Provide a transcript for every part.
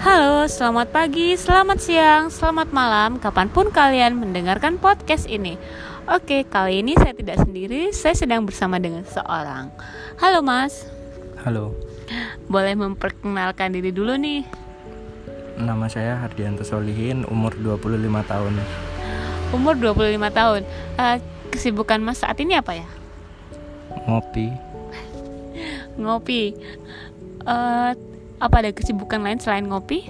Halo, selamat pagi, selamat siang, selamat malam, kapan pun kalian mendengarkan podcast ini. Oke, kali ini saya tidak sendiri, saya sedang bersama dengan seorang. Halo Mas, Halo, boleh memperkenalkan diri dulu nih. nama saya Hardianto Solihin, umur 25 tahun. Umur 25 tahun. Eh, kesibukan Mas saat ini apa ya? Ngopi, Ngopi. Eh, apa ada kesibukan lain selain ngopi?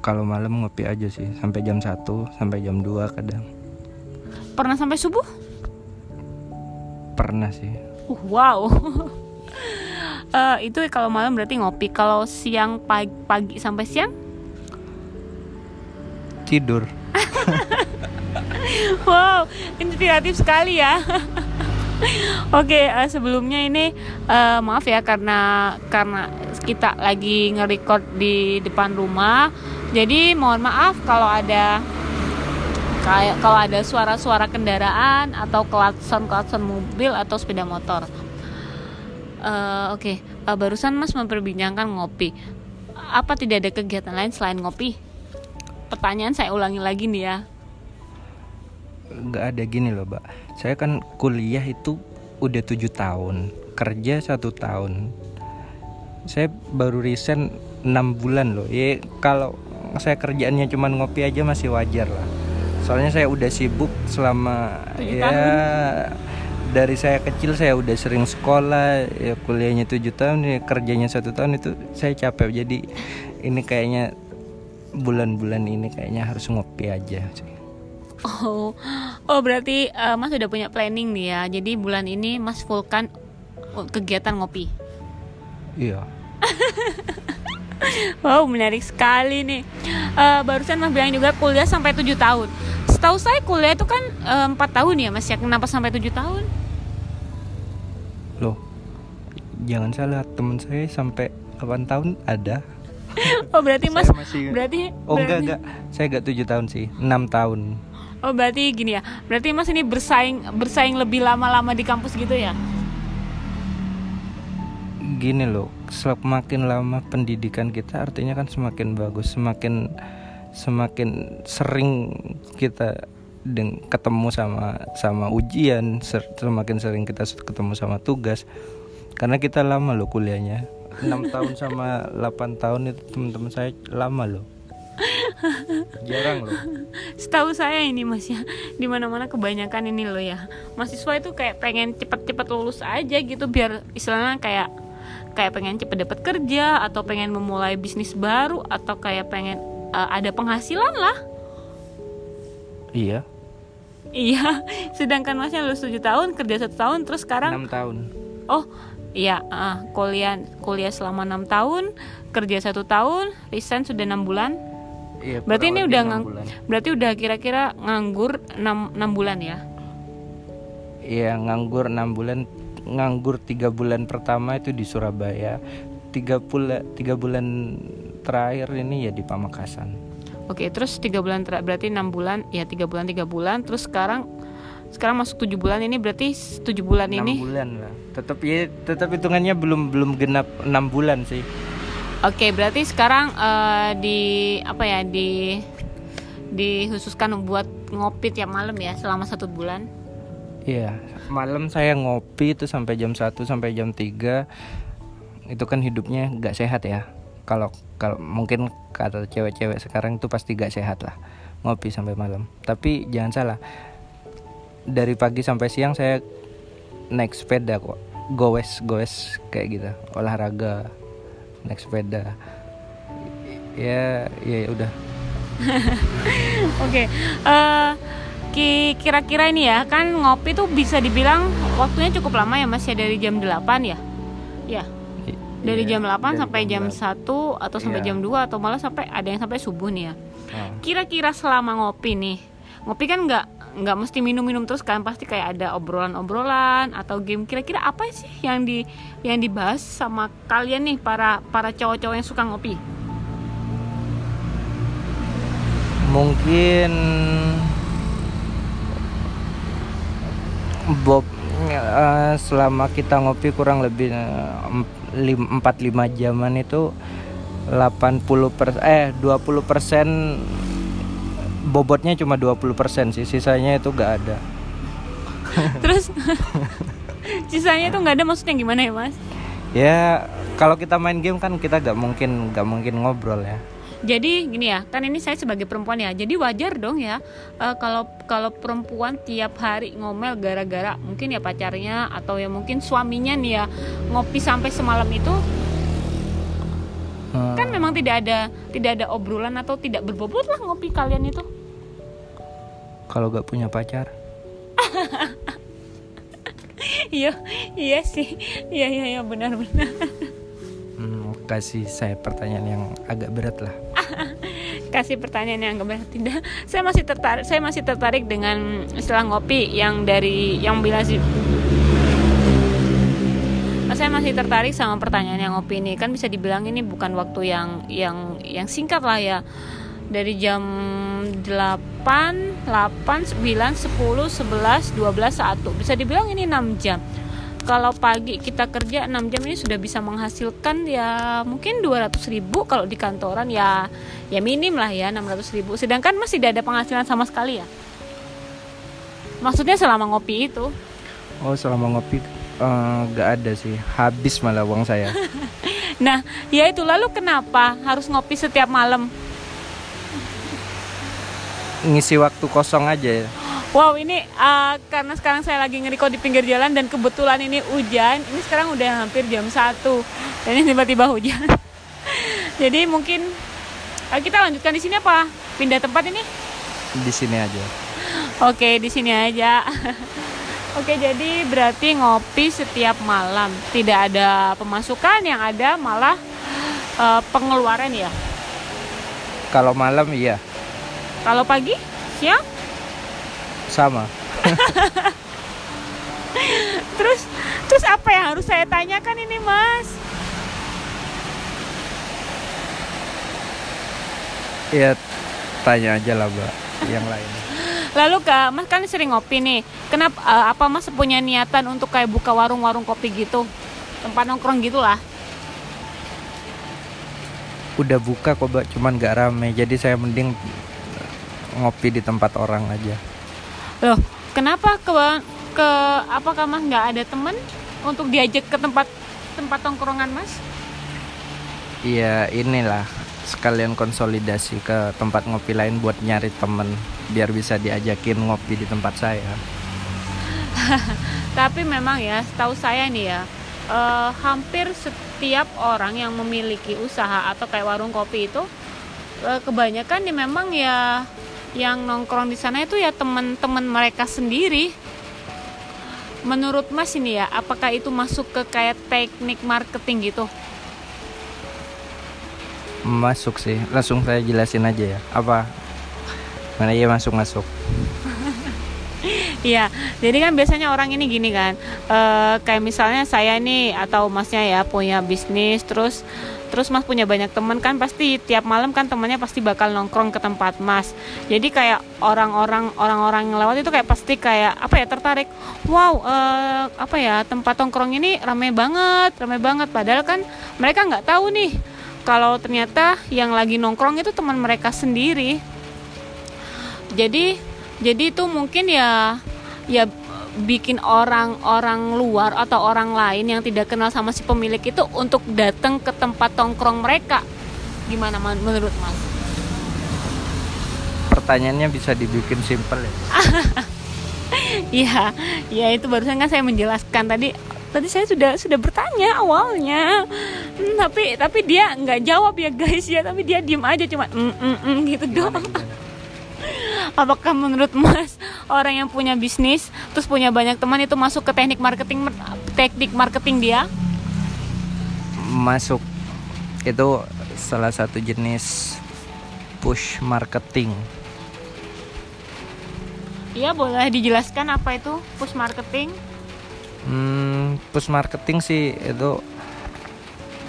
kalau malam ngopi aja sih, sampai jam 1, sampai jam 2 kadang. Pernah sampai subuh? Pernah sih. Uh, wow. Eh, itu kalau malam berarti ngopi. Kalau siang pagi, pagi sampai siang? Tidur. Wow, inspiratif sekali ya. Oke, eh, sebelumnya ini eh, maaf ya karena karena kita lagi nge-record di depan rumah. Jadi mohon maaf kalau ada kayak kalau ada suara-suara kendaraan atau klakson-klakson mobil atau sepeda motor. Eh, Oke, eh, barusan Mas memperbincangkan ngopi. Apa tidak ada kegiatan lain selain ngopi? Pertanyaan saya ulangi lagi nih ya. Gak ada gini loh, Mbak. Saya kan kuliah itu udah 7 tahun, kerja satu tahun. Saya baru resign 6 bulan loh. Ya kalau saya kerjaannya cuma ngopi aja masih wajar lah. Soalnya saya udah sibuk selama Tujuh ya dari saya kecil saya udah sering sekolah ya kuliahnya tujuh tahun ya kerjanya satu tahun itu saya capek jadi ini kayaknya bulan-bulan ini kayaknya harus ngopi aja sih. Oh, oh berarti eh, Mas udah punya planning nih ya. Jadi bulan ini Mas fullkan kegiatan ngopi. Iya. Wow, menarik sekali nih. Eh, barusan Mas bilang juga kuliah sampai 7 tahun. Setahu saya kuliah itu kan eh, 4 tahun ya Mas ya. Kenapa sampai 7 tahun? Loh, jangan salah teman saya sampai 8 tahun ada. Oh, berarti Mas masih- berarti Oh enggak berarti- enggak, saya enggak 7 tahun sih, 6 tahun. Oh, berarti gini ya. Berarti Mas ini bersaing bersaing lebih lama-lama di kampus gitu ya? Gini loh, semakin lama pendidikan kita artinya kan semakin bagus, semakin semakin sering kita deng- ketemu sama sama ujian, ser- semakin sering kita ketemu sama tugas. Karena kita lama loh kuliahnya. 6 tahun sama 8 tahun itu teman-teman saya lama loh. Jarang loh. Setahu saya ini Mas ya, di mana-mana kebanyakan ini loh ya. Mahasiswa itu kayak pengen cepet-cepet lulus aja gitu biar istilahnya kayak kayak pengen cepet dapat kerja atau pengen memulai bisnis baru atau kayak pengen eh, ada penghasilan lah. Iya, Iya, sedangkan Masnya lulus 7 tahun, kerja satu tahun terus sekarang 6 tahun. oh iya ah, kuliah kuliah selama enam tahun, kerja satu tahun, resign sudah enam bulan. Iya, Berarti ini udah ngang, bulan. berarti udah kira-kira nganggur 6, 6 bulan ya. Iya nganggur 6 bulan nganggur tiga bulan pertama itu di Surabaya tiga bulan tiga bulan terakhir ini ya di Pamekasan Oke, terus tiga bulan ter- berarti enam bulan, ya tiga bulan tiga bulan, terus sekarang sekarang masuk tujuh bulan ini berarti tujuh bulan enam ini. bulan lah tetap ya tetap hitungannya belum belum genap enam bulan sih Oke, berarti sekarang eh, di apa ya di dikhususkan buat ngopi tiap malam ya selama satu bulan. iya malam saya ngopi itu sampai jam 1 sampai jam 3 itu kan hidupnya nggak sehat ya. Kalau kalau mungkin kata cewek-cewek sekarang itu pasti gak sehat lah ngopi sampai malam. Tapi jangan salah dari pagi sampai siang saya naik sepeda kok. Goes goes kayak gitu. Olahraga naik sepeda ya ya udah Oke, eh, ki- kira-kira ini ya kan ngopi tuh bisa dibilang waktunya cukup lama ya Mas ya dari jam 8 ya. Ya, dari iya, jam 8 dari sampai jam 8. 1 atau sampai Iya. jam 2 atau malah sampai ada yang sampai subuh nih ya. Oh. Kira-kira selama ngopi nih, ngopi kan nggak nggak mesti minum-minum terus kan pasti kayak ada obrolan-obrolan atau game. Kira-kira apa sih yang di yang dibahas sama kalian nih para para cowok-cowok yang suka ngopi? mungkin Bob eh, selama kita ngopi kurang lebih 4-5 jaman itu 80 per eh 20 persen bobotnya cuma 20 persen sih. Sisanya itu gak ada. Terus sisanya itu nggak ada maksudnya gimana ya mas? Ya kalau kita main game kan kita gak mungkin gak mungkin ngobrol ya. Jadi gini ya kan ini saya sebagai perempuan ya jadi wajar dong ya eh, kalau kalau perempuan tiap hari ngomel gara-gara mungkin ya pacarnya atau ya mungkin suaminya nih ya ngopi sampai semalam itu Hmm, kan memang tidak ada tidak ada obrolan atau tidak berbobot lah ngopi kalian itu kalau gak punya pacar? Iya iya sih. Iya iya iya benar benar. Hmm, kasih saya pertanyaan yang agak berat lah. Kasih pertanyaan yang benar tidak. Saya masih tertarik saya masih tertarik dengan istilah ngopi yang dari yang bilang sih saya masih tertarik sama pertanyaan yang ngopi ini. Kan bisa dibilang ini bukan waktu yang yang yang singkat lah ya. Dari jam 8, 8, 9, 10, 11, 12, 1 bisa dibilang ini 6 jam. Kalau pagi kita kerja 6 jam ini sudah bisa menghasilkan ya mungkin 200 ribu kalau di kantoran ya ya minim lah ya 600 ribu. Sedangkan masih tidak ada penghasilan sama sekali ya. Maksudnya selama ngopi itu? Oh selama ngopi eh, gak ada sih. Habis malah uang saya. Nah ya itu. Lalu kenapa harus ngopi setiap malam ngisi waktu kosong aja ya? Wow ini uh, karena sekarang saya lagi ngeriko di pinggir jalan dan kebetulan ini hujan Ini sekarang udah hampir jam 1 Dan ini tiba-tiba hujan. Jadi mungkin uh, kita lanjutkan di sini apa? Pindah tempat ini? di sini aja. Oke di sini aja. Oke jadi berarti ngopi setiap malam. Tidak ada pemasukan yang ada malah uh, pengeluaran ya? Kalau malam iya Kalau pagi? Siang? sama Terus terus apa yang harus saya tanyakan ini mas? ya tanya aja lah mbak yang lain Lalu kak, mas kan sering ngopi nih. Kenapa? eh, apa mas punya niatan untuk kayak buka warung-warung kopi gitu, tempat nongkrong gitulah? udah buka kok mbak cuman gak rame jadi saya mending ngopi di tempat orang aja Loh, kenapa ke ke apakah mas nggak ada temen untuk diajak ke tempat tempat tongkrongan mas? Iya inilah sekalian konsolidasi ke tempat ngopi lain buat nyari temen biar bisa diajakin ngopi di tempat saya. Tapi memang ya, setahu saya nih ya, eh, hampir setiap orang yang memiliki usaha atau kayak warung kopi itu, eh, kebanyakan nih memang ya yang nongkrong di sana itu ya teman-teman mereka sendiri. Menurut Mas ini ya, apakah itu masuk ke kayak teknik marketing gitu? Masuk sih, langsung saya jelasin aja ya. Apa? Mana iya masuk masuk. Iya, jadi kan biasanya orang ini gini kan, eh, kayak misalnya saya nih atau masnya ya punya bisnis, terus terus mas punya banyak teman kan pasti tiap malam kan temannya pasti bakal nongkrong ke tempat mas. Jadi kayak orang-orang orang-orang yang lewat itu kayak pasti kayak apa ya tertarik, wow eh, apa ya tempat nongkrong ini ramai banget, ramai banget. Padahal kan mereka nggak tahu nih kalau ternyata yang lagi nongkrong itu teman mereka sendiri jadi jadi itu mungkin ya ya bikin orang-orang luar atau orang lain yang tidak kenal sama si pemilik itu untuk datang ke tempat tongkrong mereka gimana man- menurut mas Pertanyaannya bisa dibikin simpel ya. Iya, ya itu barusan kan saya menjelaskan tadi. Tadi saya sudah sudah bertanya awalnya, Hmm, tapi tapi dia nggak jawab ya guys ya, tapi dia diem aja cuma mm, mm, mm, gitu doang. Apakah menurut Mas orang yang punya bisnis terus punya banyak teman itu masuk ke teknik marketing teknik marketing dia? Masuk itu salah satu jenis push marketing. Iya boleh dijelaskan apa itu push marketing? Hmm, push marketing sih itu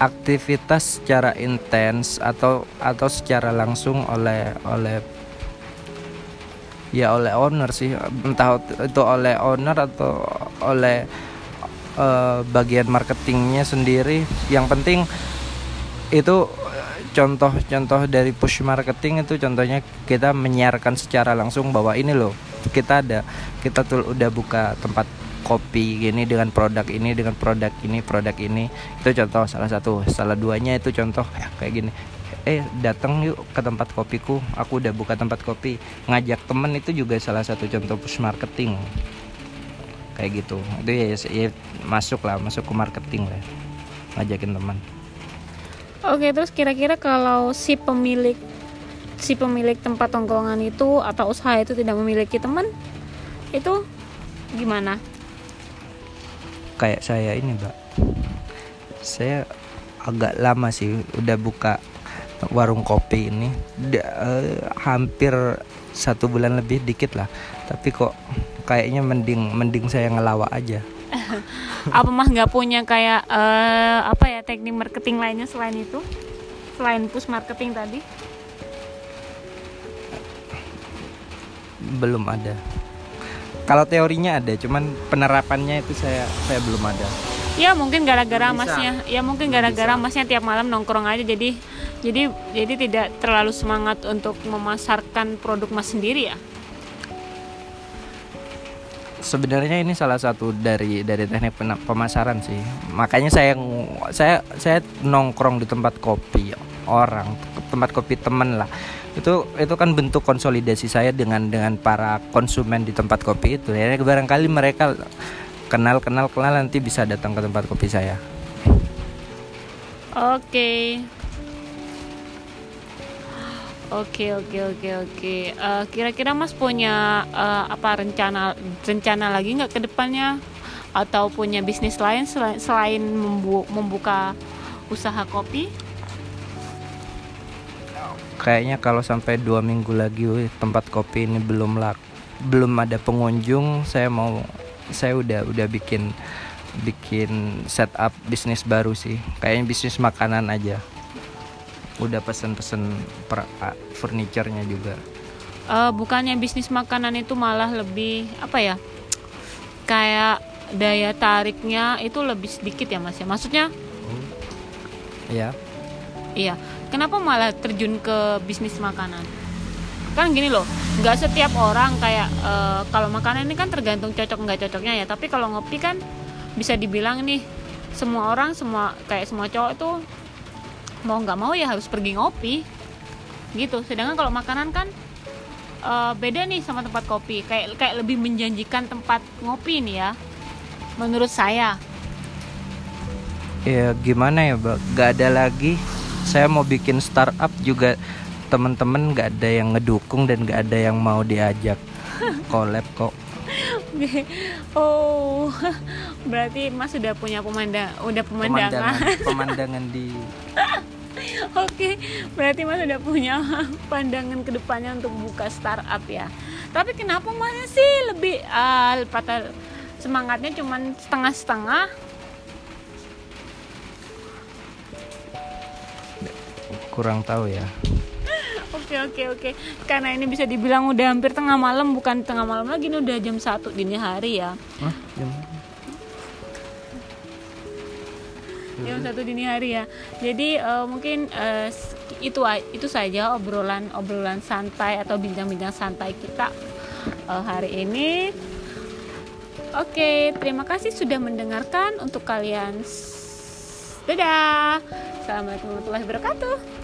aktivitas secara intens atau atau secara langsung oleh oleh ya oleh owner sih. Entah itu oleh owner atau oleh eh, bagian marketingnya sendiri. Yang penting itu eh, contoh-contoh dari push marketing itu contohnya kita menyiarkan secara langsung bahwa ini loh kita ada kita tuh udah buka tempat kopi gini dengan produk ini dengan produk ini produk ini. Itu contoh salah satu. Salah duanya itu contoh ya kayak gini eh datang yuk ke tempat kopiku. Aku udah buka tempat kopi. Ngajak temen itu juga salah satu contoh push marketing. Kayak gitu. Itu ya, ya masuk lah masuk ke marketing lah. Ngajakin teman Oke, terus kira-kira kalau si pemilik si pemilik tempat tongkrongan itu atau usaha itu tidak memiliki teman, itu gimana? kayak saya ini mbak. Saya agak lama sih udah buka warung kopi ini Da- eh, hampir satu bulan lebih dikit lah. Tapi kok kayaknya mending mending saya ngelawak aja. Apa mah nggak punya kayak eh, apa ya teknik marketing lainnya selain itu? Selain push marketing tadi? belum ada. Kalau teorinya ada cuman penerapannya itu saya saya belum ada. Ya mungkin gara-gara masnya, ya mungkin gara-gara masnya tiap malam nongkrong aja jadi jadi jadi tidak terlalu semangat untuk memasarkan produk mas sendiri ya. sebenarnya ini salah satu dari dari teknik pemasaran sih makanya saya saya saya nongkrong di tempat kopi orang tempat kopi temen lah itu itu kan bentuk konsolidasi saya dengan dengan para konsumen di tempat kopi itu ya barangkali mereka kenal kenal kenal nanti bisa datang ke tempat kopi saya Oke. Oke oke oke oke. Eh, Kira-kira Mas punya eh, apa rencana rencana lagi nggak ke depannya atau punya bisnis lain selain, selain membu- membuka usaha kopi? kayaknya kalau sampai dua minggu lagi tempat kopi ini belum lak belum ada pengunjung saya mau saya udah udah bikin bikin setup bisnis baru sih kayaknya bisnis makanan aja udah pesen-pesen per a- furniture-nya juga Eh, bukannya bisnis makanan itu malah lebih apa ya? Kayak daya tariknya itu lebih sedikit ya Mas ya. Maksudnya ya Iya, kenapa malah terjun ke bisnis makanan? Kan gini loh, nggak setiap orang kayak eh, kalau makanan ini kan tergantung cocok nggak cocoknya ya. Tapi kalau ngopi kan bisa dibilang nih semua orang semua kayak semua cowok itu mau nggak mau ya harus pergi ngopi gitu. Sedangkan kalau makanan kan eh, beda nih sama tempat kopi. Kayak kayak lebih menjanjikan tempat ngopi nih ya. Menurut saya. ya gimana ya Mbak gak ada lagi saya mau bikin startup juga temen-temen gak ada yang ngedukung dan gak ada yang mau diajak collab kok oh, berarti Mas sudah punya pemandang, udah pemandangan. pemandangan pemandangan di Oke, berarti Mas sudah punya pandangan ke depannya untuk buka startup ya. Tapi kenapa Mas sih lebih ah, patah semangatnya cuman setengah-setengah? kurang tahu ya Oke oke oke. Karena ini bisa dibilang udah hampir tengah malam, bukan tengah malam lagi, ini udah jam 1 dini hari ya. Hah? Jam- jam satu dini hari ya. Jadi eh, mungkin s- itu itu saja obrolan obrolan santai atau bincang-bincang santai kita eh, hari ini. Oke terima kasih sudah mendengarkan untuk kalian. Dadah. Assalamualaikum warahmatullahi wabarakatuh